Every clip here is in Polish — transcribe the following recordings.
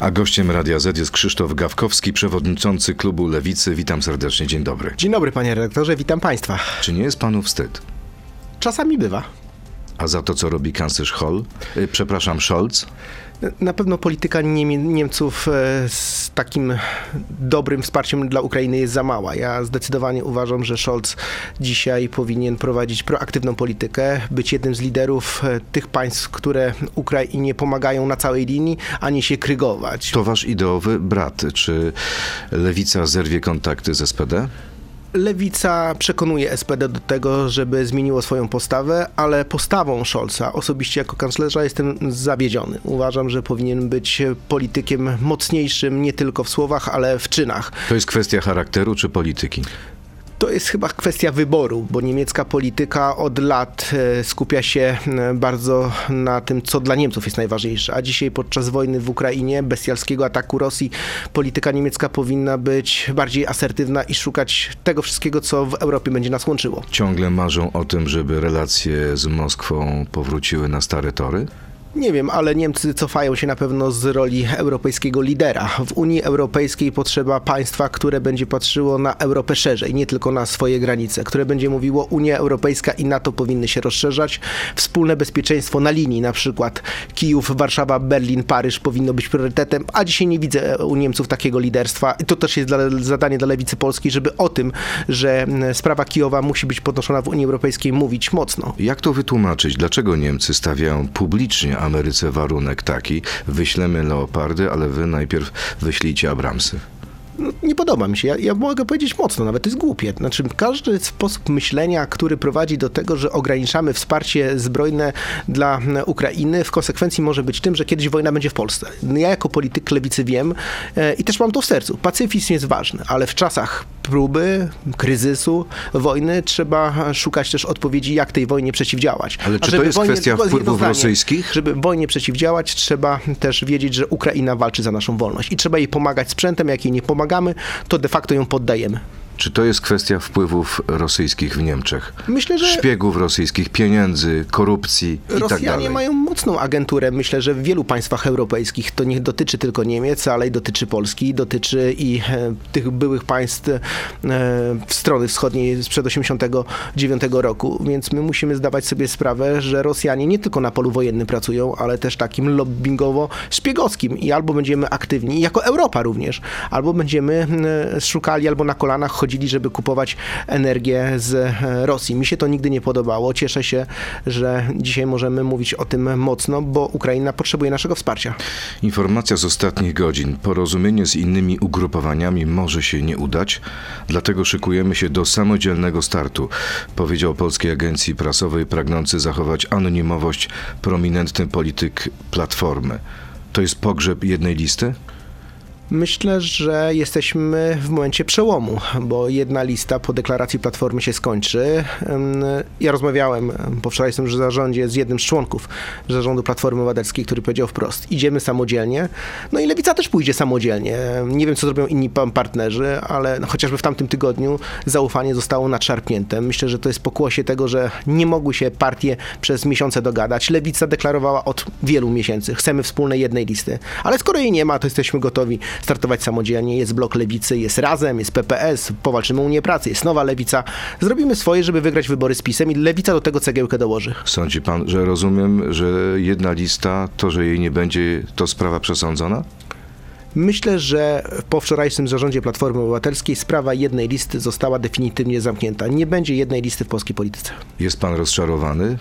A gościem Radia Z jest Krzysztof Gawkowski, przewodniczący klubu Lewicy. Witam serdecznie, dzień dobry. Dzień dobry panie redaktorze, witam państwa. Czy nie jest panu wstyd? Czasami bywa. A za to, co robi kanclerz Hall, y, przepraszam, Scholz? Na pewno polityka Niemców e, z takim dobrym wsparciem dla Ukrainy jest za mała. Ja zdecydowanie uważam, że Scholz dzisiaj powinien prowadzić proaktywną politykę, być jednym z liderów e, tych państw, które Ukrainie pomagają na całej linii, a nie się krygować. To wasz ideowy brat. Czy Lewica zerwie kontakty z SPD? Lewica przekonuje SPD do tego, żeby zmieniło swoją postawę, ale postawą Scholza, osobiście jako kanclerza, jestem zawiedziony. Uważam, że powinien być politykiem mocniejszym nie tylko w słowach, ale w czynach. To jest kwestia charakteru czy polityki? To jest chyba kwestia wyboru, bo niemiecka polityka od lat e, skupia się e, bardzo na tym, co dla Niemców jest najważniejsze. A dzisiaj podczas wojny w Ukrainie, bestialskiego ataku Rosji, polityka niemiecka powinna być bardziej asertywna i szukać tego wszystkiego, co w Europie będzie nas łączyło. Ciągle marzą o tym, żeby relacje z Moskwą powróciły na stare tory? Nie wiem, ale Niemcy cofają się na pewno z roli europejskiego lidera. W Unii Europejskiej potrzeba państwa, które będzie patrzyło na Europę szerzej, nie tylko na swoje granice, które będzie mówiło Unia Europejska i NATO powinny się rozszerzać. Wspólne bezpieczeństwo na linii, na przykład Kijów, Warszawa, Berlin, Paryż powinno być priorytetem, a dzisiaj nie widzę u Niemców takiego liderstwa. I to też jest dla, zadanie dla Lewicy Polskiej, żeby o tym, że sprawa Kijowa musi być podnoszona w Unii Europejskiej, mówić mocno. Jak to wytłumaczyć? Dlaczego Niemcy stawiają publicznie Ameryce warunek taki, wyślemy leopardy, ale wy najpierw wyślijcie Abramsy? No, nie podoba mi się. Ja, ja mogę powiedzieć mocno, nawet to jest głupie. Znaczy, każdy sposób myślenia, który prowadzi do tego, że ograniczamy wsparcie zbrojne dla Ukrainy, w konsekwencji może być tym, że kiedyś wojna będzie w Polsce. Ja jako polityk lewicy wiem e, i też mam to w sercu. Pacyfizm jest ważny, ale w czasach próby, kryzysu, wojny trzeba szukać też odpowiedzi, jak tej wojnie przeciwdziałać. Ale czy to jest wojnie- kwestia wpływów zdanie. rosyjskich? Żeby wojnie przeciwdziałać, trzeba też wiedzieć, że Ukraina walczy za naszą wolność i trzeba jej pomagać sprzętem. Jak jej nie to de facto ją poddajemy. Czy to jest kwestia wpływów rosyjskich w Niemczech? Myślę, że Szpiegów rosyjskich, pieniędzy, korupcji i tak Rosjanie dalej. mają mocną agenturę. Myślę, że w wielu państwach europejskich to nie dotyczy tylko Niemiec, ale i dotyczy Polski, dotyczy i e, tych byłych państw e, w strony wschodniej sprzed 89 roku. Więc my musimy zdawać sobie sprawę, że Rosjanie nie tylko na polu wojennym pracują, ale też takim lobbyingowo-szpiegowskim. I albo będziemy aktywni, jako Europa również, albo będziemy e, szukali, albo na kolanach chodzili, żeby kupować energię z e, Rosji. Mi się to nigdy nie podobało. Cieszę się, że dzisiaj możemy mówić o tym mocno, bo Ukraina potrzebuje naszego wsparcia. Informacja z ostatnich godzin. Porozumienie z innymi ugrupowaniami może się nie udać, dlatego szykujemy się do samodzielnego startu, powiedział Polskiej Agencji Prasowej pragnący zachować anonimowość prominentny polityk Platformy. To jest pogrzeb jednej listy? Myślę, że jesteśmy w momencie przełomu, bo jedna lista po deklaracji Platformy się skończy. Ja rozmawiałem po wczorajszym zarządzie z jednym z członków zarządu Platformy Obywatelskiej, który powiedział wprost, idziemy samodzielnie. No i Lewica też pójdzie samodzielnie. Nie wiem, co zrobią inni pa- partnerzy, ale no, chociażby w tamtym tygodniu zaufanie zostało nadszarpnięte. Myślę, że to jest pokłosie tego, że nie mogły się partie przez miesiące dogadać. Lewica deklarowała od wielu miesięcy, chcemy wspólnej jednej listy. Ale skoro jej nie ma, to jesteśmy gotowi startować samodzielnie. Jest blok Lewicy, jest Razem, jest PPS, powalczymy Unię Pracy, jest Nowa Lewica. Zrobimy swoje, żeby wygrać wybory z PiSem i Lewica do tego cegiełkę dołoży. Sądzi pan, że rozumiem, że jedna lista, to, że jej nie będzie, to sprawa przesądzona? Myślę, że po wczorajszym zarządzie Platformy Obywatelskiej sprawa jednej listy została definitywnie zamknięta. Nie będzie jednej listy w polskiej polityce. Jest pan rozczarowany?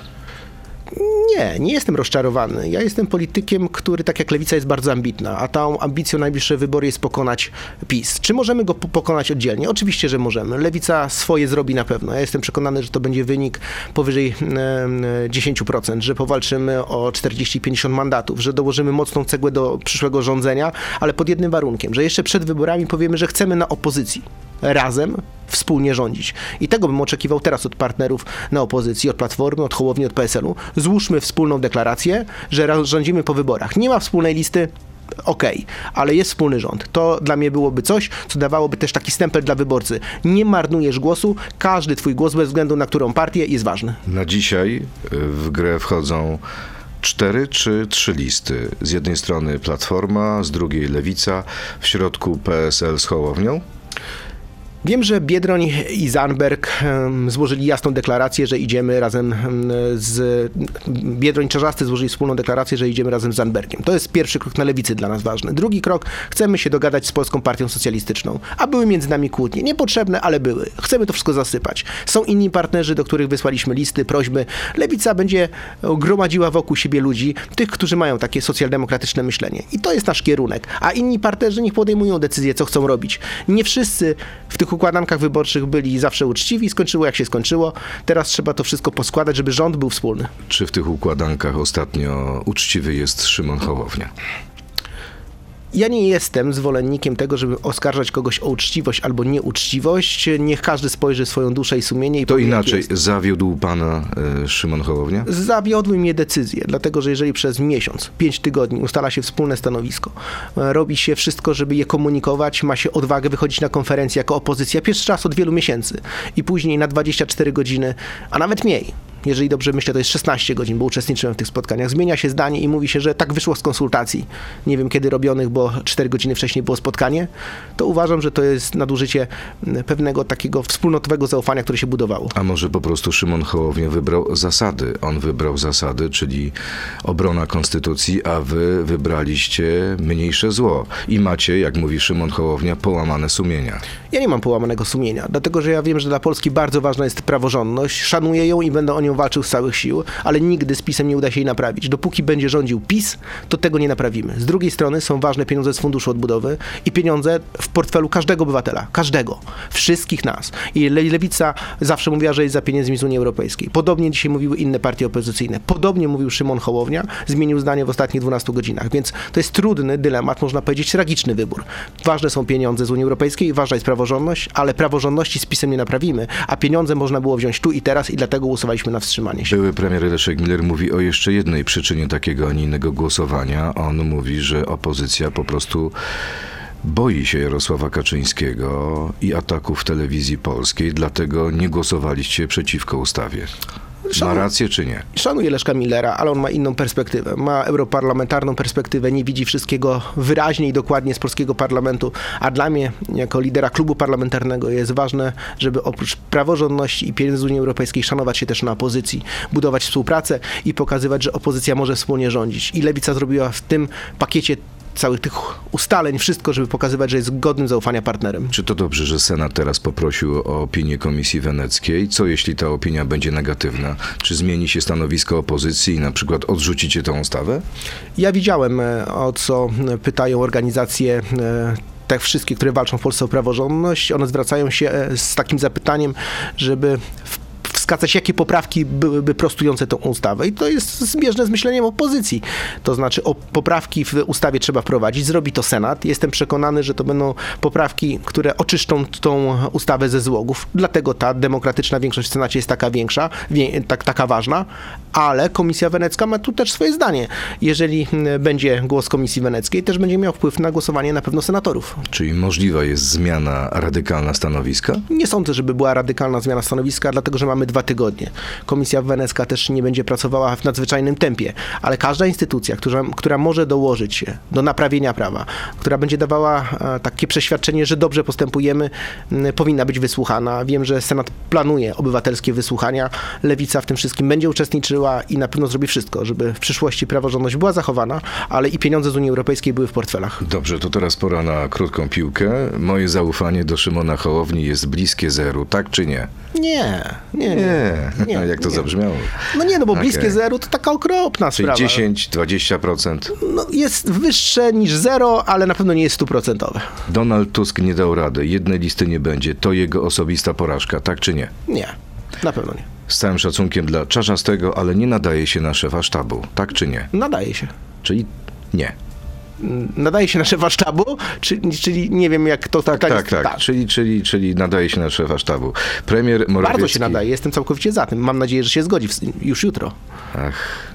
Nie, nie jestem rozczarowany. Ja jestem politykiem, który tak jak Lewica jest bardzo ambitna, a tą ambicją najbliższe wybory jest pokonać PiS. Czy możemy go po- pokonać oddzielnie? Oczywiście, że możemy. Lewica swoje zrobi na pewno. Ja jestem przekonany, że to będzie wynik powyżej em, 10%, że powalczymy o 40-50 mandatów, że dołożymy mocną cegłę do przyszłego rządzenia, ale pod jednym warunkiem, że jeszcze przed wyborami powiemy, że chcemy na opozycji razem wspólnie rządzić. I tego bym oczekiwał teraz od partnerów na opozycji, od Platformy, od Hołowni, od PSL-u. Złóżmy wspólną deklarację, że rządzimy po wyborach. Nie ma wspólnej listy, okej, ale jest wspólny rząd. To dla mnie byłoby coś, co dawałoby też taki stempel dla wyborcy. Nie marnujesz głosu, każdy twój głos bez względu na którą partię jest ważny. Na dzisiaj y, w grę wchodzą cztery czy trzy listy? Z jednej strony Platforma, z drugiej Lewica, w środku PSL z Hołownią? Wiem, że Biedroń i Zandberg em, złożyli jasną deklarację, że idziemy razem em, z... Biedroń Czarzasty złożyli wspólną deklarację, że idziemy razem z Zandbergiem. To jest pierwszy krok na lewicy dla nas ważny. Drugi krok, chcemy się dogadać z Polską Partią Socjalistyczną. A były między nami kłótnie. Niepotrzebne, ale były. Chcemy to wszystko zasypać. Są inni partnerzy, do których wysłaliśmy listy, prośby. Lewica będzie gromadziła wokół siebie ludzi, tych, którzy mają takie socjaldemokratyczne myślenie. I to jest nasz kierunek. A inni partnerzy niech podejmują decyzję, co chcą robić. Nie wszyscy w tych układankach wyborczych byli zawsze uczciwi, skończyło jak się skończyło. Teraz trzeba to wszystko poskładać, żeby rząd był wspólny. Czy w tych układankach ostatnio uczciwy jest Szymon Hołownia? Ja nie jestem zwolennikiem tego, żeby oskarżać kogoś o uczciwość albo nieuczciwość. Niech każdy spojrzy swoją duszę i sumienie i To powie, inaczej, zawiódł pana e, Szymon Hołownia? Zawiodły mnie decyzje, dlatego że jeżeli przez miesiąc, pięć tygodni ustala się wspólne stanowisko, e, robi się wszystko, żeby je komunikować, ma się odwagę wychodzić na konferencję jako opozycja, pierwszy raz od wielu miesięcy i później na 24 godziny, a nawet mniej, jeżeli dobrze myślę, to jest 16 godzin, bo uczestniczyłem w tych spotkaniach, zmienia się zdanie i mówi się, że tak wyszło z konsultacji, nie wiem kiedy robionych, bo 4 godziny wcześniej było spotkanie, to uważam, że to jest nadużycie pewnego takiego wspólnotowego zaufania, które się budowało. A może po prostu Szymon Hołownia wybrał zasady? On wybrał zasady, czyli obrona konstytucji, a wy wybraliście mniejsze zło. I macie, jak mówi Szymon Hołownia, połamane sumienia. Ja nie mam połamanego sumienia, dlatego że ja wiem, że dla Polski bardzo ważna jest praworządność, szanuję ją i będę o nią walczył z całych sił, ale nigdy z PiSem nie uda się jej naprawić. Dopóki będzie rządził PiS, to tego nie naprawimy. Z drugiej strony są ważne pieniądze z Funduszu Odbudowy i pieniądze w portfelu każdego obywatela, każdego, wszystkich nas. I Le- Lewica zawsze mówiła, że jest za pieniędzmi z Unii Europejskiej. Podobnie dzisiaj mówiły inne partie opozycyjne. Podobnie mówił Szymon Hołownia, zmienił zdanie w ostatnich 12 godzinach, więc to jest trudny dylemat, można powiedzieć tragiczny wybór. Ważne są pieniądze z Unii Europejskiej, ważna jest praworządność, ale praworządności z PiSem nie naprawimy, a pieniądze można było wziąć tu i teraz i dlatego głosowaliśmy na wstrzymanie się. Były premier Leszek Miller mówi o jeszcze jednej przyczynie takiego, a nie innego głosowania. On mówi, że opozycja po prostu boi się Jarosława Kaczyńskiego i ataków telewizji polskiej, dlatego nie głosowaliście przeciwko ustawie. Ma Szanowni- rację czy nie? Szanuję Leszka Millera, ale on ma inną perspektywę. Ma europarlamentarną perspektywę, nie widzi wszystkiego wyraźnie i dokładnie z polskiego parlamentu, a dla mnie, jako lidera klubu parlamentarnego, jest ważne, żeby oprócz praworządności i pieniędzy z Unii Europejskiej szanować się też na opozycji, budować współpracę i pokazywać, że opozycja może wspólnie rządzić. I Lewica zrobiła w tym pakiecie całych tych ustaleń wszystko, żeby pokazywać, że jest godnym zaufania partnerem. Czy to dobrze, że Senat teraz poprosił o opinię Komisji Weneckiej? Co jeśli ta opinia będzie negatywna? Czy zmieni się stanowisko opozycji i na przykład odrzucicie tę ustawę? Ja widziałem, e, o co pytają organizacje te wszystkie, które walczą w Polsce o praworządność. One zwracają się e, z takim zapytaniem, żeby w wskazać, jakie poprawki byłyby prostujące tą ustawę. I to jest zbieżne z myśleniem opozycji. To znaczy, o poprawki w ustawie trzeba wprowadzić, zrobi to Senat. Jestem przekonany, że to będą poprawki, które oczyszczą tą ustawę ze złogów. Dlatego ta demokratyczna większość w Senacie jest taka większa, wie, tak, taka ważna, ale Komisja Wenecka ma tu też swoje zdanie. Jeżeli mm, będzie głos Komisji Weneckiej, też będzie miał wpływ na głosowanie na pewno senatorów. Czyli możliwa jest zmiana radykalna stanowiska? Nie sądzę, żeby była radykalna zmiana stanowiska, dlatego że mamy dwa tygodnie. Komisja wenecka też nie będzie pracowała w nadzwyczajnym tempie, ale każda instytucja, która, która może dołożyć się do naprawienia prawa, która będzie dawała e, takie przeświadczenie, że dobrze postępujemy, powinna być wysłuchana. Wiem, że Senat planuje obywatelskie wysłuchania. Lewica w tym wszystkim będzie uczestniczyła i na pewno zrobi wszystko, żeby w przyszłości praworządność była zachowana, ale i pieniądze z Unii Europejskiej były w portfelach. Dobrze, to teraz pora na krótką piłkę. Moje zaufanie do Szymona Hołowni jest bliskie zeru, tak czy nie? Nie, nie, Nie. Nie. Jak to nie. zabrzmiało? No nie, no bo bliskie Okej. zeru to taka okropna Czyli sprawa. 10, 20%. No, jest wyższe niż zero, ale na pewno nie jest stuprocentowe. Donald Tusk nie dał rady, jednej listy nie będzie. To jego osobista porażka, tak czy nie? Nie, na pewno nie. Z całym szacunkiem dla Czarzastego, ale nie nadaje się na szefa sztabu, tak czy nie? Nadaje się. Czyli nie. Nadaje się na szefa sztabu, czyli, czyli nie wiem jak to Tak, tak, tak. Czyli, czyli, czyli nadaje się na szefa sztabu. Premier Morawiecki... Bardzo się nadaje, jestem całkowicie za tym. Mam nadzieję, że się zgodzi w, już jutro. Ach,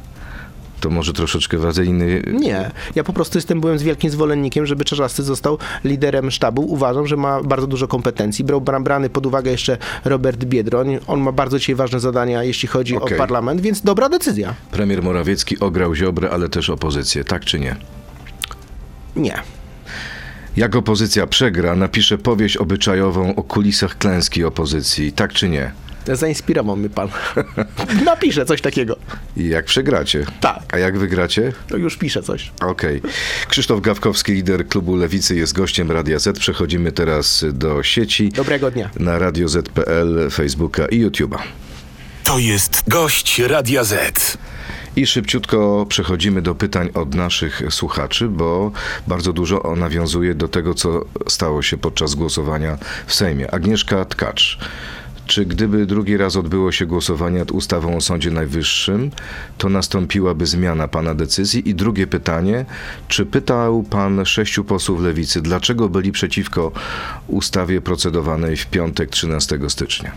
to może troszeczkę wazyjny. Nie, ja po prostu jestem, byłem z wielkim zwolennikiem, żeby Czarzasty został liderem sztabu. Uważam, że ma bardzo dużo kompetencji. Brał bra- brany pod uwagę jeszcze Robert Biedroń. On ma bardzo dzisiaj ważne zadania, jeśli chodzi Okej. o parlament, więc dobra decyzja. Premier Morawiecki ograł Ziobrę, ale też opozycję, tak czy nie? Nie. Jak opozycja przegra, napisze powieść obyczajową o kulisach klęski opozycji, tak czy nie? Zainspirował mnie pan. Napiszę coś takiego. I jak przegracie? Tak. A jak wygracie? To już piszę coś. Okej. Krzysztof Gawkowski, lider klubu Lewicy, jest gościem Radia Z. Przechodzimy teraz do sieci. Dobrego dnia. Na Radio Z.pl, Facebooka i YouTube'a. To jest gość Radia Z. I szybciutko przechodzimy do pytań od naszych słuchaczy, bo bardzo dużo nawiązuje do tego, co stało się podczas głosowania w Sejmie. Agnieszka Tkacz. Czy gdyby drugi raz odbyło się głosowanie nad ustawą o Sądzie Najwyższym, to nastąpiłaby zmiana pana decyzji? I drugie pytanie, czy pytał pan sześciu posłów lewicy, dlaczego byli przeciwko ustawie procedowanej w piątek 13 stycznia?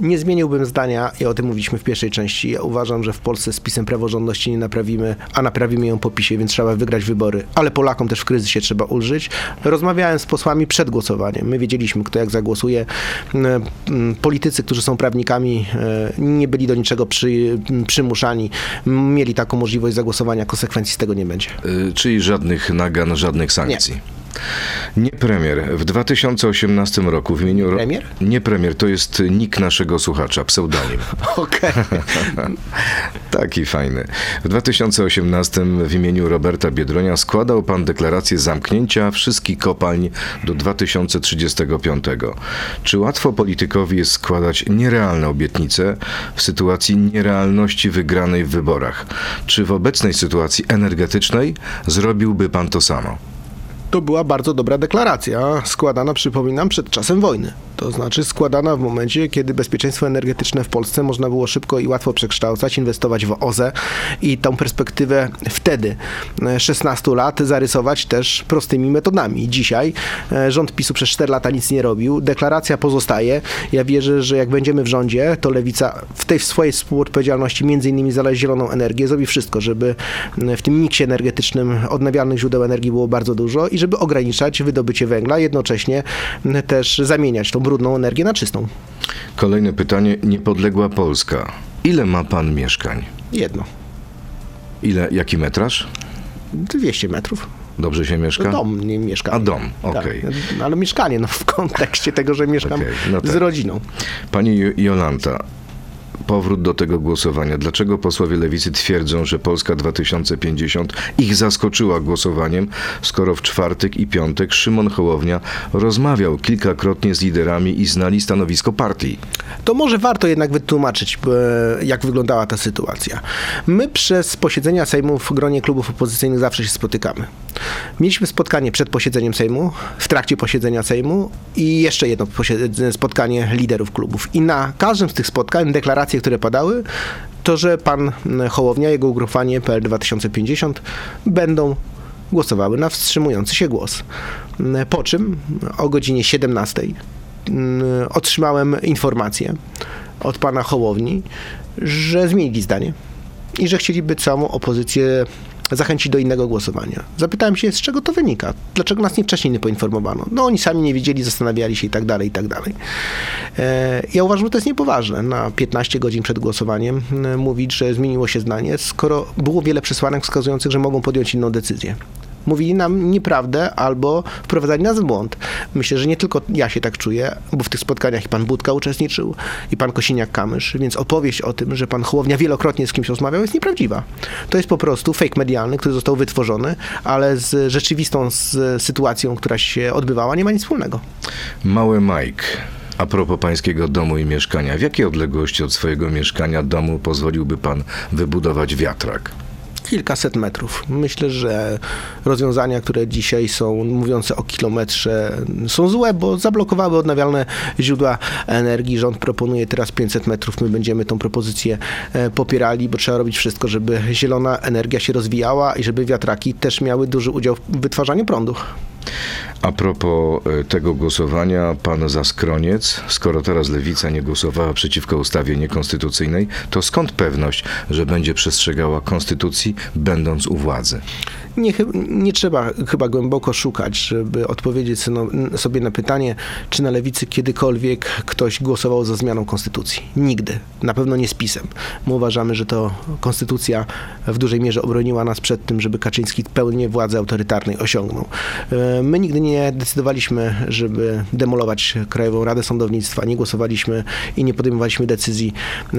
Nie zmieniłbym zdania i o tym mówiliśmy w pierwszej części. Ja uważam, że w Polsce z pisem praworządności nie naprawimy, a naprawimy ją po pisie, więc trzeba wygrać wybory. Ale Polakom też w kryzysie trzeba ulżyć. Rozmawiałem z posłami przed głosowaniem. My wiedzieliśmy, kto jak zagłosuje. Mm, mm, Politycy, którzy są prawnikami, e, nie byli do niczego przy, przymuszani. Mieli taką możliwość zagłosowania. Konsekwencji z tego nie będzie. Y, czyli żadnych nagan, żadnych sankcji. Nie. Premier. W 2018 roku w imieniu... Premier? Nie premier, to jest nick naszego słuchacza, pseudonim. Okej. Taki fajny. W 2018 w imieniu Roberta Biedronia składał pan deklarację zamknięcia wszystkich kopalń do 2035. Czy łatwo politykowi jest składać nierealne obietnice w sytuacji nierealności wygranej w wyborach? Czy w obecnej sytuacji energetycznej zrobiłby pan to samo? To była bardzo dobra deklaracja, składana, przypominam, przed czasem wojny. To znaczy składana w momencie, kiedy bezpieczeństwo energetyczne w Polsce można było szybko i łatwo przekształcać, inwestować w OZE i tą perspektywę wtedy, e, 16 lat, zarysować też prostymi metodami. Dzisiaj e, rząd PiSu przez 4 lata nic nie robił, deklaracja pozostaje. Ja wierzę, że jak będziemy w rządzie, to Lewica w tej swojej współodpowiedzialności między innymi za zieloną energię zrobi wszystko, żeby m, w tym miksie energetycznym odnawialnych źródeł energii było bardzo dużo i żeby ograniczać wydobycie węgla, jednocześnie też zamieniać tą brudną energię na czystą. Kolejne pytanie. Niepodległa Polska. Ile ma pan mieszkań? Jedno. Ile, jaki metraż? 200 metrów. Dobrze się mieszka? Dom, nie mieszkanie. A dom, okej. Tak, ale mieszkanie, no w kontekście tego, że mieszkam Okej, no z tak. rodziną. Pani Jo- Jolanta, powrót do tego głosowania. Dlaczego posłowie lewicy twierdzą, że Polska 2050 ich zaskoczyła głosowaniem, skoro w czwartek i piątek Szymon Hołownia rozmawiał kilkakrotnie z liderami i znali stanowisko partii? To może warto jednak wytłumaczyć, e, jak wyglądała ta sytuacja. My przez posiedzenia Sejmu w gronie klubów opozycyjnych zawsze się spotykamy. Mieliśmy spotkanie przed posiedzeniem Sejmu, w trakcie posiedzenia Sejmu i jeszcze jedno spotkanie liderów klubów. I na każdym z tych spotkań deklaracje, które padały, to, że pan m, Hołownia, jego ugrupowanie PL 2050 będą głosowały na wstrzymujący się głos. M, Po czym o godzinie 17 mm, otrzymałem informację od pana Hołowni, że zmienili zdanie i że chcieliby całą opozycję zachęcić do innego głosowania. Zapytałem się, z czego to wynika? Dlaczego nas nie wcześniej nie poinformowano? No oni sami nie wiedzieli, zastanawiali się i tak dalej, i tak dalej. E, Ja uważam, że to jest niepoważne na 15 godzin przed głosowaniem e, mówić, że zmieniło się zdanie, skoro było wiele przesłanek wskazujących, że mogą podjąć inną decyzję mówili nam nieprawdę albo wprowadzali nas w błąd. Myślę, że nie tylko ja się tak czuję, bo w tych spotkaniach i pan Budka uczestniczył, i pan Kosiniak-Kamysz, więc opowieść o tym, że pan Hołownia wielokrotnie z kimś rozmawiał, jest nieprawdziwa. To jest po prostu fake medialny, który został wytworzony, ale z rzeczywistą z sytuacją, która się odbywała, nie ma nic wspólnego. Mały Mike. A propos pańskiego domu i mieszkania, w jakiej odległości od swojego mieszkania domu pozwoliłby pan wybudować wiatrak? Kilkaset metrów. Myślę, że rozwiązania, które dzisiaj są mówiące o kilometrze, są złe, bo zablokowały odnawialne źródła energii. Rząd proponuje teraz 500 metrów. My będziemy tą propozycję e, popierali, bo trzeba robić wszystko, żeby zielona energia się rozwijała i żeby wiatraki też miały duży udział w wytwarzaniu prądu. A propos e, tego głosowania, pan Zaskroniec, skoro teraz lewica nie głosowała przeciwko ustawie niekonstytucyjnej, to skąd pewność, że będzie przestrzegała konstytucji, będąc u władzy? Nie, nie trzeba chyba głęboko szukać, żeby odpowiedzieć sobie na pytanie, czy na lewicy kiedykolwiek ktoś głosował za zmianą konstytucji. Nigdy. Na pewno nie z PiSem. My uważamy, że to konstytucja w dużej mierze obroniła nas przed tym, żeby Kaczyński pełnię władzy autorytarnej osiągnął. E, my nigdy nie decydowaliśmy, żeby demolować Krajową Radę Sądownictwa, nie głosowaliśmy i nie podejmowaliśmy decyzji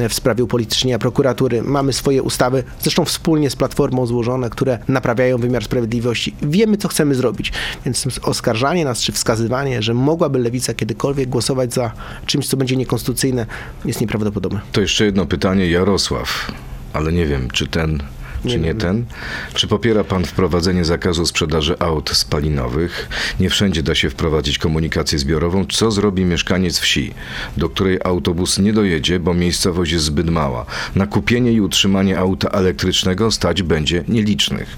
w sprawie upolitycznienia prokuratury. Mamy swoje ustawy, zresztą wspólnie z Platformą złożone, które naprawiają wymiar sprawiedliwości. Wiemy, co chcemy zrobić, więc oskarżanie nas, czy wskazywanie, że mogłaby lewica kiedykolwiek głosować za czymś, co będzie niekonstytucyjne, jest nieprawdopodobne. To jeszcze jedno pytanie, Jarosław, ale nie wiem, czy ten czy nie, nie ten? Czy popiera pan wprowadzenie zakazu sprzedaży aut spalinowych? Nie wszędzie da się wprowadzić komunikację zbiorową. Co zrobi mieszkaniec wsi, do której autobus nie dojedzie, bo miejscowość jest zbyt mała? Na kupienie i utrzymanie auta elektrycznego stać będzie nielicznych.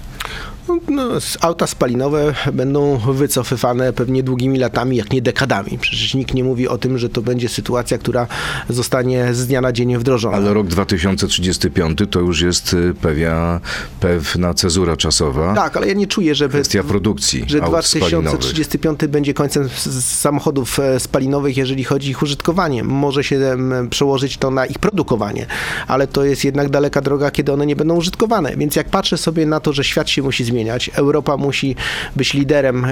No, auta spalinowe będą wycofywane pewnie długimi latami, jak nie dekadami. Przecież nikt nie mówi o tym, że to będzie sytuacja, która zostanie z dnia na dzień wdrożona. Ale rok 2035 to już jest y, pewia, pewna cezura czasowa. Tak, ale ja nie czuję, że kwestia produkcji że aut 2035 spalinowych. będzie końcem samochodów e, spalinowych, jeżeli chodzi o ich użytkowanie. Może się przełożyć to na ich produkowanie, ale to jest jednak daleka droga, kiedy one nie będą użytkowane. Więc jak patrzę sobie na to, że świat się musi zmienić, zmieniać. Europa musi być liderem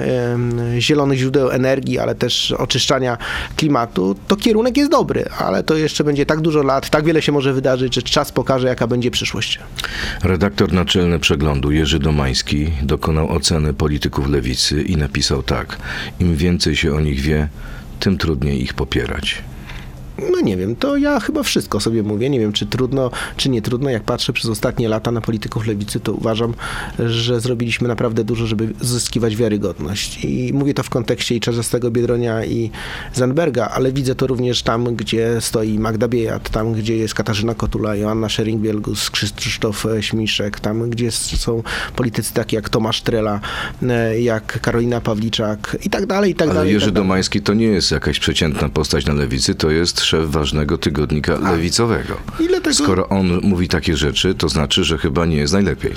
zielonych źródeł energii, ale też oczyszczania klimatu. To kierunek jest dobry, ale to jeszcze będzie tak dużo lat, tak wiele się może wydarzyć, że czas pokaże, jaka będzie przyszłość. Redaktor naczelny przeglądu Jerzy Domański dokonał oceny polityków lewicy i napisał tak: Im więcej się o nich wie, tym trudniej ich popierać. No nie wiem, to ja chyba wszystko sobie mówię. Nie wiem, czy trudno, czy nie trudno. Jak patrzę przez ostatnie lata na polityków lewicy, to uważam, że zrobiliśmy naprawdę dużo, żeby zyskiwać wiarygodność. I mówię to w kontekście i Czarzastego Biedronia i Zandberga, ale widzę to również tam, gdzie stoi Magda Biejat, tam, gdzie jest Katarzyna Kotula, Joanna Schering-Wielgus, Krzysztof Śmiszek, tam, gdzie są politycy takie jak Tomasz Trela, e, jak Karolina Pawliczak i tak dalej, i tak ale dalej. Ale Jerzy tak Domański to nie jest jakaś przeciętna postać na lewicy, to jest szef ważnego tygodnika A. lewicowego. Tego... Skoro on mówi takie rzeczy, to znaczy, że chyba nie jest najlepiej.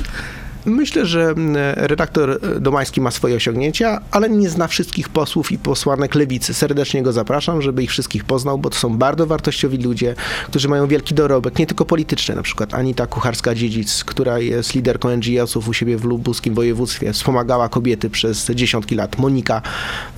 Myślę, że mm, redaktor Domański ma swoje osiągnięcia, ale nie zna wszystkich posłów i posłanek lewicy. Serdecznie go zapraszam, żeby ich wszystkich poznał, bo to są bardzo wartościowi ludzie, którzy mają wielki dorobek, nie tylko polityczny, na przykład Anita Kucharska-Dziedzic, która jest liderką NGO-sów u siebie w lubuskim województwie, wspomagała kobiety przez dziesiątki lat. Monika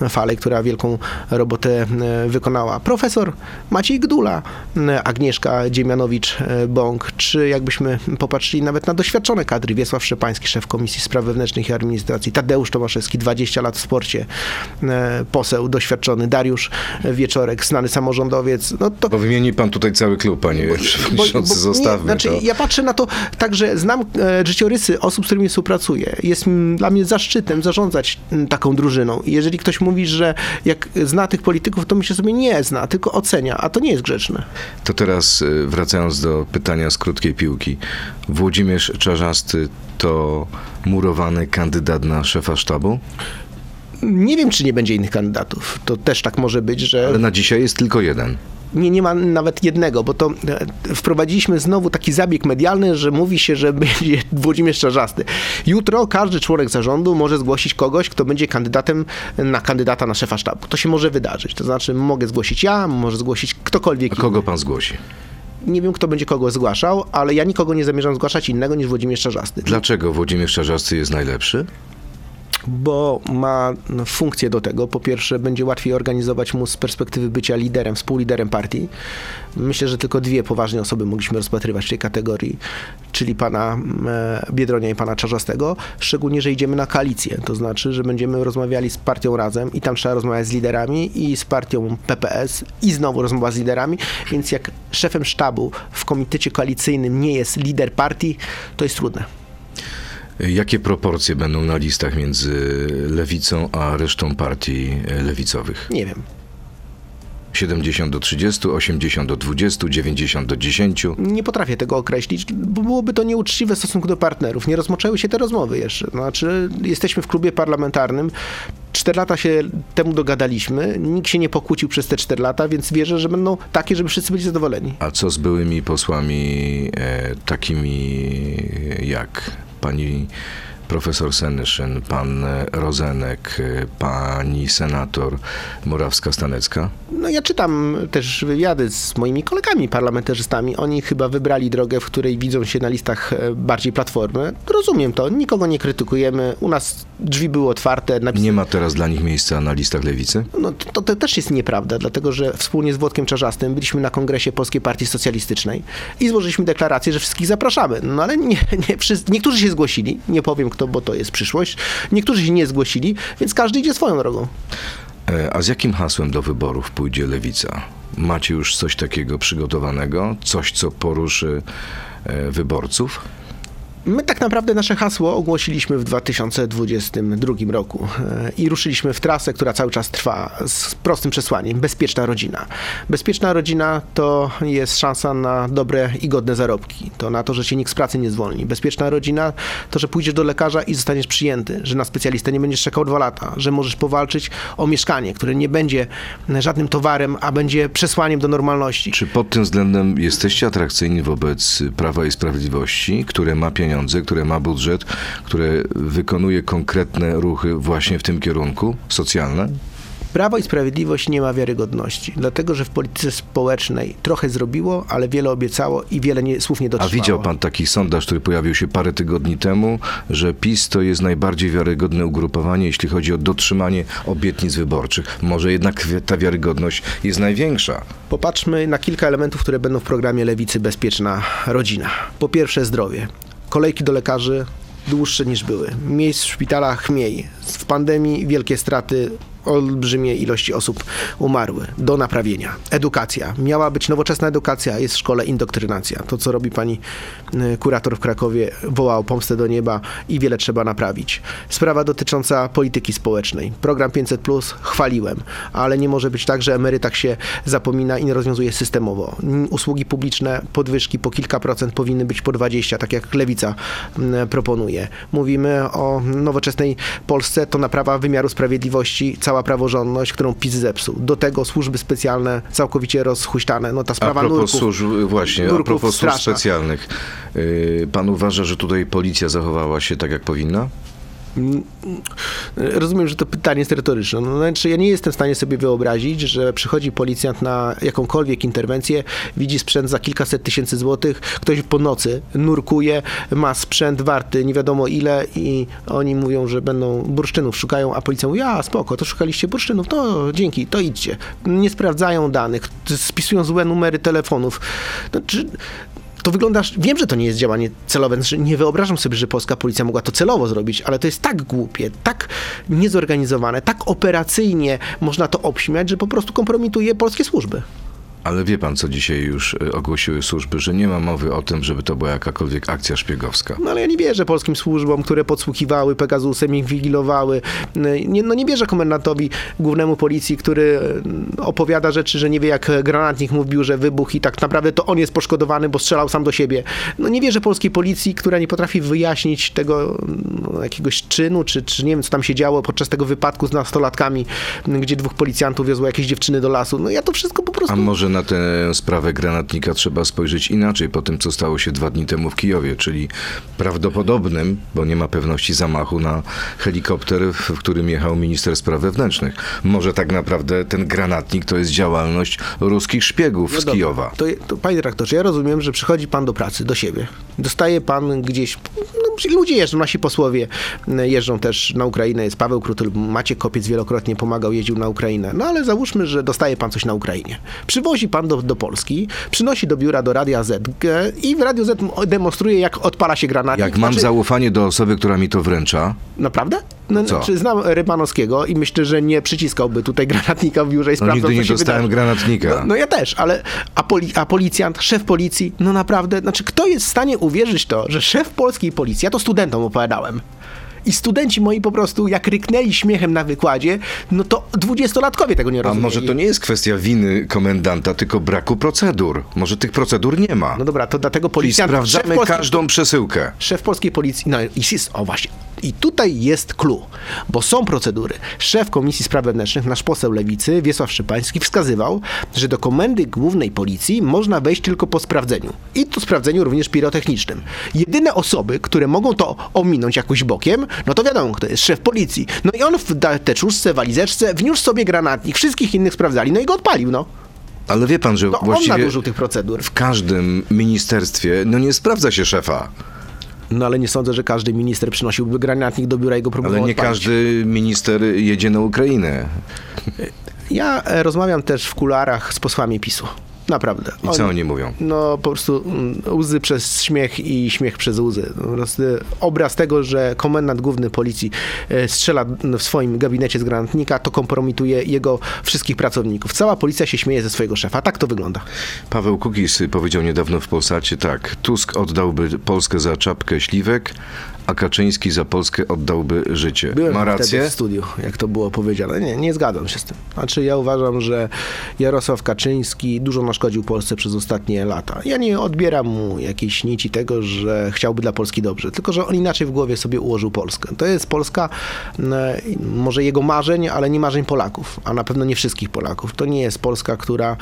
Falej, która wielką robotę e, wykonała. Profesor Maciej Gdula, e, Agnieszka Dziemianowicz-Bąk, czy jakbyśmy popatrzyli nawet na doświadczone kadry, Wiesław Szczepański, szef Komisji Spraw Wewnętrznych i Administracji, Tadeusz Tomaszewski, 20 lat w sporcie, e, poseł doświadczony, Dariusz Wieczorek, znany samorządowiec. No to... Bo wymieni pan tutaj cały klub, panie przewodniczący, zostawmy nie, znaczy, to. Ja patrzę na to tak, że znam e, życiorysy osób, z którymi współpracuję. Jest dla mnie zaszczytem zarządzać taką drużyną. I jeżeli ktoś mówi, że jak zna tych polityków, to myślę sobie, nie zna, tylko ocenia, a to nie jest grzeczne. To teraz e, wracając do pytania z krótkiej piłki. Włodzimierz Czarzasty to murowany kandydat na szefa sztabu? Nie wiem, czy nie będzie innych kandydatów. To też tak może być, że. Ale na dzisiaj jest tylko jeden. Nie, nie ma nawet jednego, bo to e, wprowadziliśmy znowu taki zabieg medialny, że mówi się, że będzie Włodzimierz Czarzasty. Jutro każdy członek zarządu może zgłosić kogoś, kto będzie kandydatem na kandydata na szefa sztabu. To się może wydarzyć. To znaczy mogę zgłosić ja, może zgłosić ktokolwiek. A kogo pan zgłosi? Nie wiem, kto będzie kogo zgłaszał, ale ja nikogo nie zamierzam zgłaszać innego niż Włodzimierz Czarzasty. Dlaczego Włodzimierz Czarzasty jest najlepszy? bo ma funkcję do tego. Po pierwsze, będzie łatwiej organizować mu z perspektywy bycia liderem, współliderem partii. Myślę, że tylko dwie poważne osoby mogliśmy rozpatrywać w tej kategorii, czyli pana e, Biedronia i pana Czarzastego, szczególnie, że idziemy na koalicję. To znaczy, że będziemy rozmawiali z partią razem i tam trzeba rozmawiać z liderami i z partią PPS i znowu rozmowa z liderami, więc jak szefem sztabu w komitecie koalicyjnym nie jest lider partii, to jest trudne. Jakie proporcje będą na listach między lewicą a resztą partii lewicowych? Nie wiem. 70 do 30, 80 do 20, 90 do 10. Nie potrafię tego określić, bo byłoby to nieuczciwe w stosunku do partnerów. Nie rozmoczęły się te rozmowy jeszcze. Znaczy, jesteśmy w klubie parlamentarnym 4 lata się temu dogadaliśmy, nikt się nie pokłócił przez te 4 lata, więc wierzę, że będą takie, żeby wszyscy byli zadowoleni. A co z byłymi posłami e, takimi jak pani profesor Senyszyn, pan Rozenek, pani senator Morawska-Stanecka? No ja czytam też wywiady z moimi kolegami parlamentarzystami. Oni chyba wybrali drogę, w której widzą się na listach e, bardziej Platformy. Rozumiem to, nikogo nie krytykujemy. U nas drzwi były otwarte. Napis... Nie ma teraz dla nich miejsca na listach lewicy? No to, to też jest nieprawda, dlatego że wspólnie z Włodkiem Czarzastym byliśmy na kongresie Polskiej Partii Socjalistycznej i złożyliśmy deklarację, że wszystkich zapraszamy. No ale nie, nie wszyscy, niektórzy się zgłosili, nie powiem bo to jest przyszłość. Niektórzy się nie zgłosili, więc każdy idzie swoją drogą. E, A z jakim hasłem do wyborów pójdzie lewica? Macie już coś takiego przygotowanego? Coś, co poruszy e, wyborców? My tak naprawdę nasze hasło ogłosiliśmy w 2022 roku e, i ruszyliśmy w trasę, która cały czas trwa z prostym przesłaniem: bezpieczna rodzina. Bezpieczna rodzina to jest szansa na dobre i godne zarobki, to na to, że cię nikt z pracy nie zwolni. Bezpieczna rodzina to, że pójdziesz do lekarza i zostaniesz przyjęty, że na specjalistę nie będziesz czekał dwa lata, że możesz powalczyć o mieszkanie, które nie będzie żadnym towarem, a będzie przesłaniem do normalności. Czy pod tym względem jesteście atrakcyjni wobec Prawa i Sprawiedliwości, które ma pieniądze, które ma budżet, które wykonuje konkretne ruchy właśnie w tym kierunku, socjalne? Prawo i Sprawiedliwość nie ma wiarygodności, dlatego że w polityce społecznej trochę zrobiło, ale wiele obiecało i wiele nie, słów nie A dotrwało. widział pan taki sondaż, który pojawił się parę tygodni temu, że PiS to jest najbardziej wiarygodne ugrupowanie, jeśli chodzi o dotrzymanie obietnic wyborczych. Może jednak ta wiarygodność jest największa. Popatrzmy na kilka elementów, które będą w programie Lewicy Bezpieczna Rodzina. Po pierwsze zdrowie. Kolejki do lekarzy dłuższe niż były. Miejsc w szpitalach mniej. W pandemii wielkie straty olbrzymie ilości osób umarły. Do naprawienia. Edukacja. Miała być nowoczesna edukacja, jest w szkole indoktrynacja. To, co robi pani y, kurator w Krakowie, woła o pomstę do nieba i wiele trzeba naprawić. Sprawa dotycząca polityki społecznej. Program 500 Plus chwaliłem, ale nie może być tak, że emerytach się zapomina i nie rozwiązuje systemowo. Usługi publiczne, podwyżki po kilka procent powinny być po 20, tak jak Lewica proponuje. Mówimy o nowoczesnej Polsce, to naprawa wymiaru sprawiedliwości, cała praworządność, którą PiS zepsuł. Do tego służby specjalne całkowicie rozhuśtane. No ta A sprawa propos nurków. służb, właśnie, a nurków propos służb strasza. specjalnych. Yy, Pan uważa, że tutaj policja zachowała się tak, jak powinna? Rozumiem, że to pytanie jest retoryczne. No, znaczy, ja nie jestem w stanie sobie wyobrazić, że przychodzi policjant na jakąkolwiek interwencję, widzi sprzęt za kilkaset tysięcy złotych, ktoś po nocy nurkuje, ma sprzęt warty nie wiadomo ile i oni mówią, że będą bursztynów szukają, a policja mówi, a spoko, to szukaliście bursztynów, to dzięki, to idźcie. Nie sprawdzają danych, spisują złe numery telefonów. Znaczy, to wygląda, wiem, że to nie jest działanie celowe, znaczy nie wyobrażam sobie, że polska policja mogła to celowo zrobić, ale to jest tak głupie, tak niezorganizowane, tak operacyjnie można to obśmiać, że po prostu kompromituje polskie służby. Ale wie pan, co dzisiaj już y, ogłosiły służby, że nie ma mowy o tym, żeby to była jakakolwiek akcja szpiegowska. No ale ja nie wierzę polskim służbom, które podsłuchiwały Pegasusem, inwigilowały. Nie, no nie wierzę komendantowi głównemu policji, który e, opowiada rzeczy, że nie wie jak granatnik mu w biurze wybuchł i tak naprawdę to on jest poszkodowany, bo strzelał sam do siebie. No nie wierzę polskiej policji, która nie potrafi wyjaśnić tego no, jakiegoś czynu, czy, czy nie wiem co tam się działo podczas tego wypadku z nastolatkami, gdzie dwóch policjantów wiozło jakieś dziewczyny do lasu. No ja to wszystko po prostu... A może na tę sprawę granatnika trzeba spojrzeć inaczej po tym, co stało się dwa dni temu w Kijowie, czyli prawdopodobnym, bo nie ma pewności zamachu na helikopter, w którym jechał minister spraw wewnętrznych. Może tak naprawdę ten granatnik to jest działalność ruskich szpiegów No z Kijowa. To, to, panie dyrektorze, ja rozumiem, że przychodzi pan do pracy, do siebie. Dostaje pan gdzieś. Ludzie jeżdżą, nasi posłowie e, jeżdżą też na Ukrainę. Jest Paweł Krutul, Maciek Kopiec wielokrotnie pomagał, jeździł na Ukrainę. No ale załóżmy, że dostaje pan coś na Ukrainie. Przywozi pan do, do Polski, przynosi do biura do Radia Z i w Radio Z demonstruje, jak odpala się granatnik. Jak mam Znaczy, zaufanie do osoby, która mi to wręcza, Naprawdę? No, Co? Znaczy, znam Rymanowskiego i myślę, że nie przyciskałby tutaj granatnika w biurze i no sprawdzał, nigdy co nie dostałem wydarzy. granatnika. No, no ja też, ale a, poli, a policjant, szef policji, no naprawdę, znaczy kto jest w stanie uwierzyć to, że szef polskiej policji, ja to studentom opowiadałem, i studenci moi po prostu, jak ryknęli śmiechem na wykładzie, no to dwudziestolatkowie tego nie A rozumieli. może to nie jest kwestia winy komendanta, tylko braku procedur. Może tych procedur nie ma. No dobra, to dlatego Czyli policjant, szef sprawdzamy polskiej, każdą przesyłkę. szef polskiej policji, no i jest, o właśnie, I tutaj jest clue, bo są procedury. Szef Komisji Spraw Wewnętrznych, nasz poseł Lewicy, Wiesław Szypański, wskazywał, że do Komendy Głównej Policji można wejść tylko po sprawdzeniu. I to sprawdzeniu również pirotechnicznym. Jedyne osoby, które mogą to ominąć jakoś bokiem, no to wiadomo, kto jest szef policji. No i on w teczuszce, walizeczce wniósł sobie granatnik, wszystkich innych sprawdzali, no i go odpalił, no. Ale wie pan, że No on właściwie nadużył tych procedur. w każdym ministerstwie no nie sprawdza się szefa. No ale nie sądzę, że każdy minister przynosiłby granatnik do biura i go próbował Ale nie odpalić. każdy minister jedzie na Ukrainę. Ja e, rozmawiam też w kularach z posłami PiSu. Naprawdę. I co oni mówią? No po prostu mm, łzy przez śmiech i śmiech przez łzy. Obraz tego, że komendant główny policji e, strzela w swoim gabinecie z granatnika, to kompromituje jego wszystkich pracowników. Cała policja się śmieje ze swojego szefa. Tak to wygląda. Paweł Kukis powiedział niedawno w Polsacie tak. Tusk oddałby Polskę za czapkę śliwek, a Kaczyński za Polskę oddałby życie. Byłem Ma wtedy rację? w studiu, jak to było powiedziane. Nie, nie zgadzam się z tym. Znaczy ja uważam, że Jarosław Kaczyński dużo naszkodził Polsce przez ostatnie lata. Ja nie odbieram mu jakiejś nici tego, że chciałby dla Polski dobrze, tylko że on inaczej w głowie sobie ułożył Polskę. To jest Polska może jego marzeń, ale nie marzeń Polaków, a na pewno nie wszystkich Polaków. To nie jest Polska, która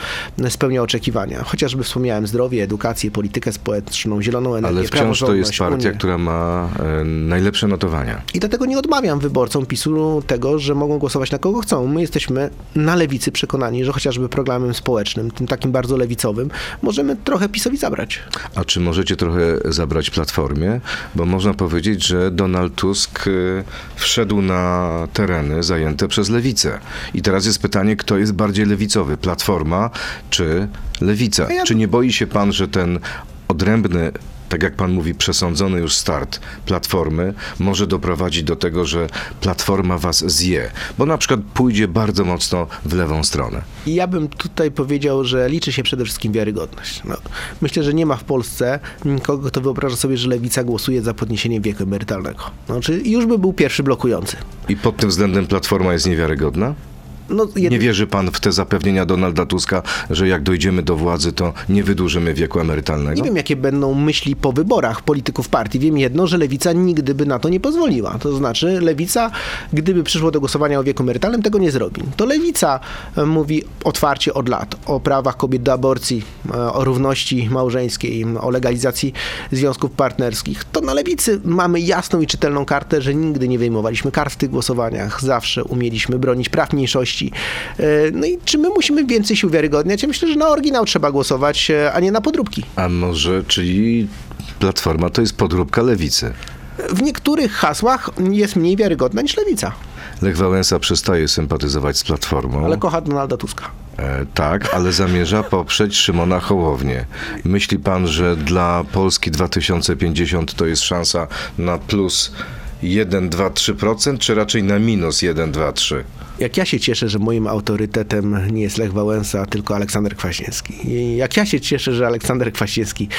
spełnia oczekiwania. Chociażby wspomniałem zdrowie, edukację, politykę społeczną, zieloną energię, Ale wciąż to jest partia, Unię. która ma e, najlepsze notowania. I dlatego nie odmawiam wyborcom PiSu tego, że mogą głosować na kogo chcą. My jesteśmy na lewicy przekonani, że chociażby programem społecznym, tym takim bardzo lewicowym, możemy trochę PiSowi zabrać. A czy możecie trochę zabrać Platformie? Bo można powiedzieć, że Donald Tusk e, wszedł na tereny zajęte przez lewicę. I teraz jest pytanie, kto jest bardziej lewicowy? Platforma czy lewica? Ja- Czy nie boi się pan, że ten odrębny tak jak pan mówi, przesądzony już start Platformy może doprowadzić do tego, że Platforma was zje, bo na przykład pójdzie bardzo mocno w lewą stronę. Ja bym tutaj powiedział, że liczy się przede wszystkim wiarygodność. No, myślę, że nie ma w Polsce nikogo, kto wyobraża sobie, że lewica głosuje za podniesieniem wieku emerytalnego. Znaczy, już by był pierwszy blokujący. I pod tym względem Platforma jest niewiarygodna? No, jed... Nie wierzy pan w te zapewnienia Donalda Tuska, że jak dojdziemy do władzy, to nie wydłużymy wieku emerytalnego? Nie wiem, jakie będą myśli po wyborach polityków partii. Wiem jedno, że lewica nigdy by na to nie pozwoliła. To znaczy, lewica, gdyby przyszło do głosowania o wieku emerytalnym, tego nie zrobi. To lewica e, mówi otwarcie od lat o prawach kobiet do aborcji, e, o równości małżeńskiej, o legalizacji związków partnerskich. To na lewicy mamy jasną i czytelną kartę, że nigdy nie wyjmowaliśmy kart w tych głosowaniach. Zawsze umieliśmy bronić praw mniejszości. E, No i czy my musimy więcej się uwiarygodniać? Ja myślę, że na oryginał trzeba głosować, e, a nie na podróbki. A może, czyli Platforma to jest podróbka lewicy? w niektórych hasłach jest mniej wiarygodna niż lewica, Lech Wałęsa przestaje sympatyzować z Platformą. ale kocha Donalda Tuska. E, tak, ale zamierza poprzeć Szymona Hołownię. Myśli pan, że dla Polski 2050 to jest szansa na plus 1, 2, 3%, czy raczej na minus 1, 2, 3? Jak ja się cieszę, że moim autorytetem nie jest Lech Wałęsa, tylko Aleksander Kwaśniewski. I jak ja się cieszę, że Aleksander Kwaśniewski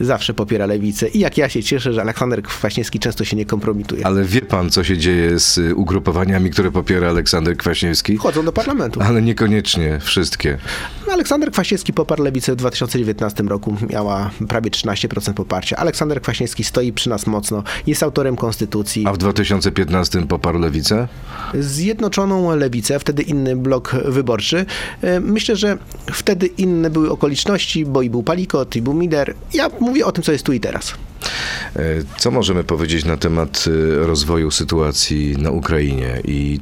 zawsze popiera lewicę i jak ja się cieszę, że Aleksander Kwaśniewski często się nie kompromituje. Ale wie pan, co się dzieje z ugrupowaniami, które popiera Aleksander Kwaśniewski? Wchodzą do parlamentu. Ale niekoniecznie wszystkie. No, Aleksander Kwaśniewski poparł lewicę w 2019 roku. Miała prawie 13% poparcia. Aleksander Kwaśniewski stoi przy nas mocno. Jest autorem konstytucji. A w 2015 poparł lewicę? Zjednoczoną lewicę, wtedy inny blok wyborczy. E, Myślę, że wtedy inne były okoliczności, bo i był Palikot, i był Mider. Ja mówię o tym, co jest tu i teraz. E, Co możemy powiedzieć na temat y, rozwoju sytuacji na Ukrainie i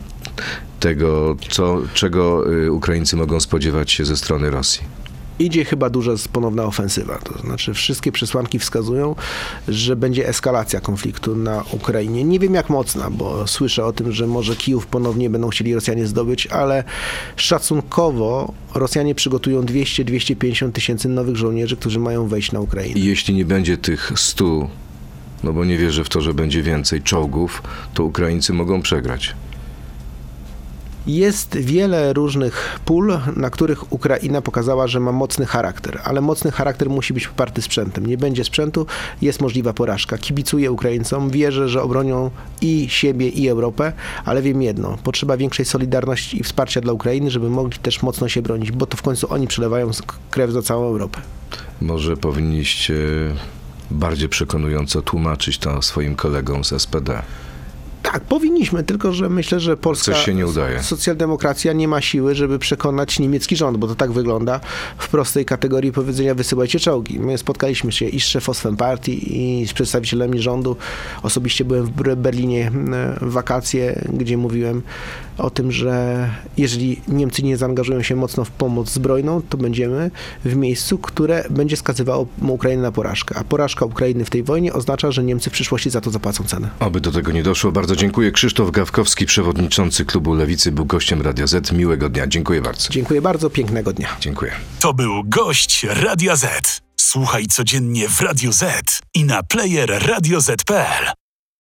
tego, co, czego Ukraińcy mogą spodziewać się ze strony Rosji? Idzie chyba duża ponowna ofensywa. To znaczy, wszystkie przesłanki wskazują, że będzie eskalacja konfliktu na Ukrainie. Nie wiem jak mocna, bo słyszę o tym, że może Kijów ponownie będą chcieli Rosjanie zdobyć, ale szacunkowo Rosjanie przygotują 200-250 tysięcy nowych żołnierzy, którzy mają wejść na Ukrainę. Jeśli nie będzie tych 100, no bo nie wierzę w to, że będzie więcej czołgów, to Ukraińcy mogą przegrać. Jest wiele różnych pól, na których Ukraina pokazała, że ma mocny charakter, ale mocny charakter musi być poparty sprzętem. Nie będzie sprzętu, jest możliwa porażka. Kibicuję Ukraińcom, wierzę, że obronią i siebie, i Europę, ale wiem jedno, potrzeba większej solidarności i wsparcia dla Ukrainy, żeby mogli też mocno się bronić, bo to w końcu oni przelewają krew za całą Europę. Może powinniście bardziej przekonująco tłumaczyć to swoim kolegom z SPD. Tak, powinniśmy, tylko że myślę, że polska Coś się nie udaje. socjaldemokracja nie ma siły, żeby przekonać niemiecki rząd, bo to tak wygląda w prostej kategorii powiedzenia wysyłajcie czołgi. My spotkaliśmy się i z szefostwem partii, i z przedstawicielami rządu. Osobiście byłem w Ber- Berlinie w wakacje, gdzie mówiłem o tym, że jeżeli Niemcy nie zaangażują się mocno w pomoc zbrojną, to będziemy w miejscu, które będzie skazywało Ukrainę na porażkę. A porażka Ukrainy w tej wojnie oznacza, że Niemcy w przyszłości za to zapłacą cenę. Oby do tego nie doszło. Bardzo dziękuję. Krzysztof Gawkowski, przewodniczący klubu Lewicy, był gościem Radia Z. Miłego dnia. Dziękuję bardzo. Dziękuję bardzo, pięknego dnia. Dziękuję. To był gość Radia Z. Słuchaj codziennie w Radio Z i na player radioz.pl.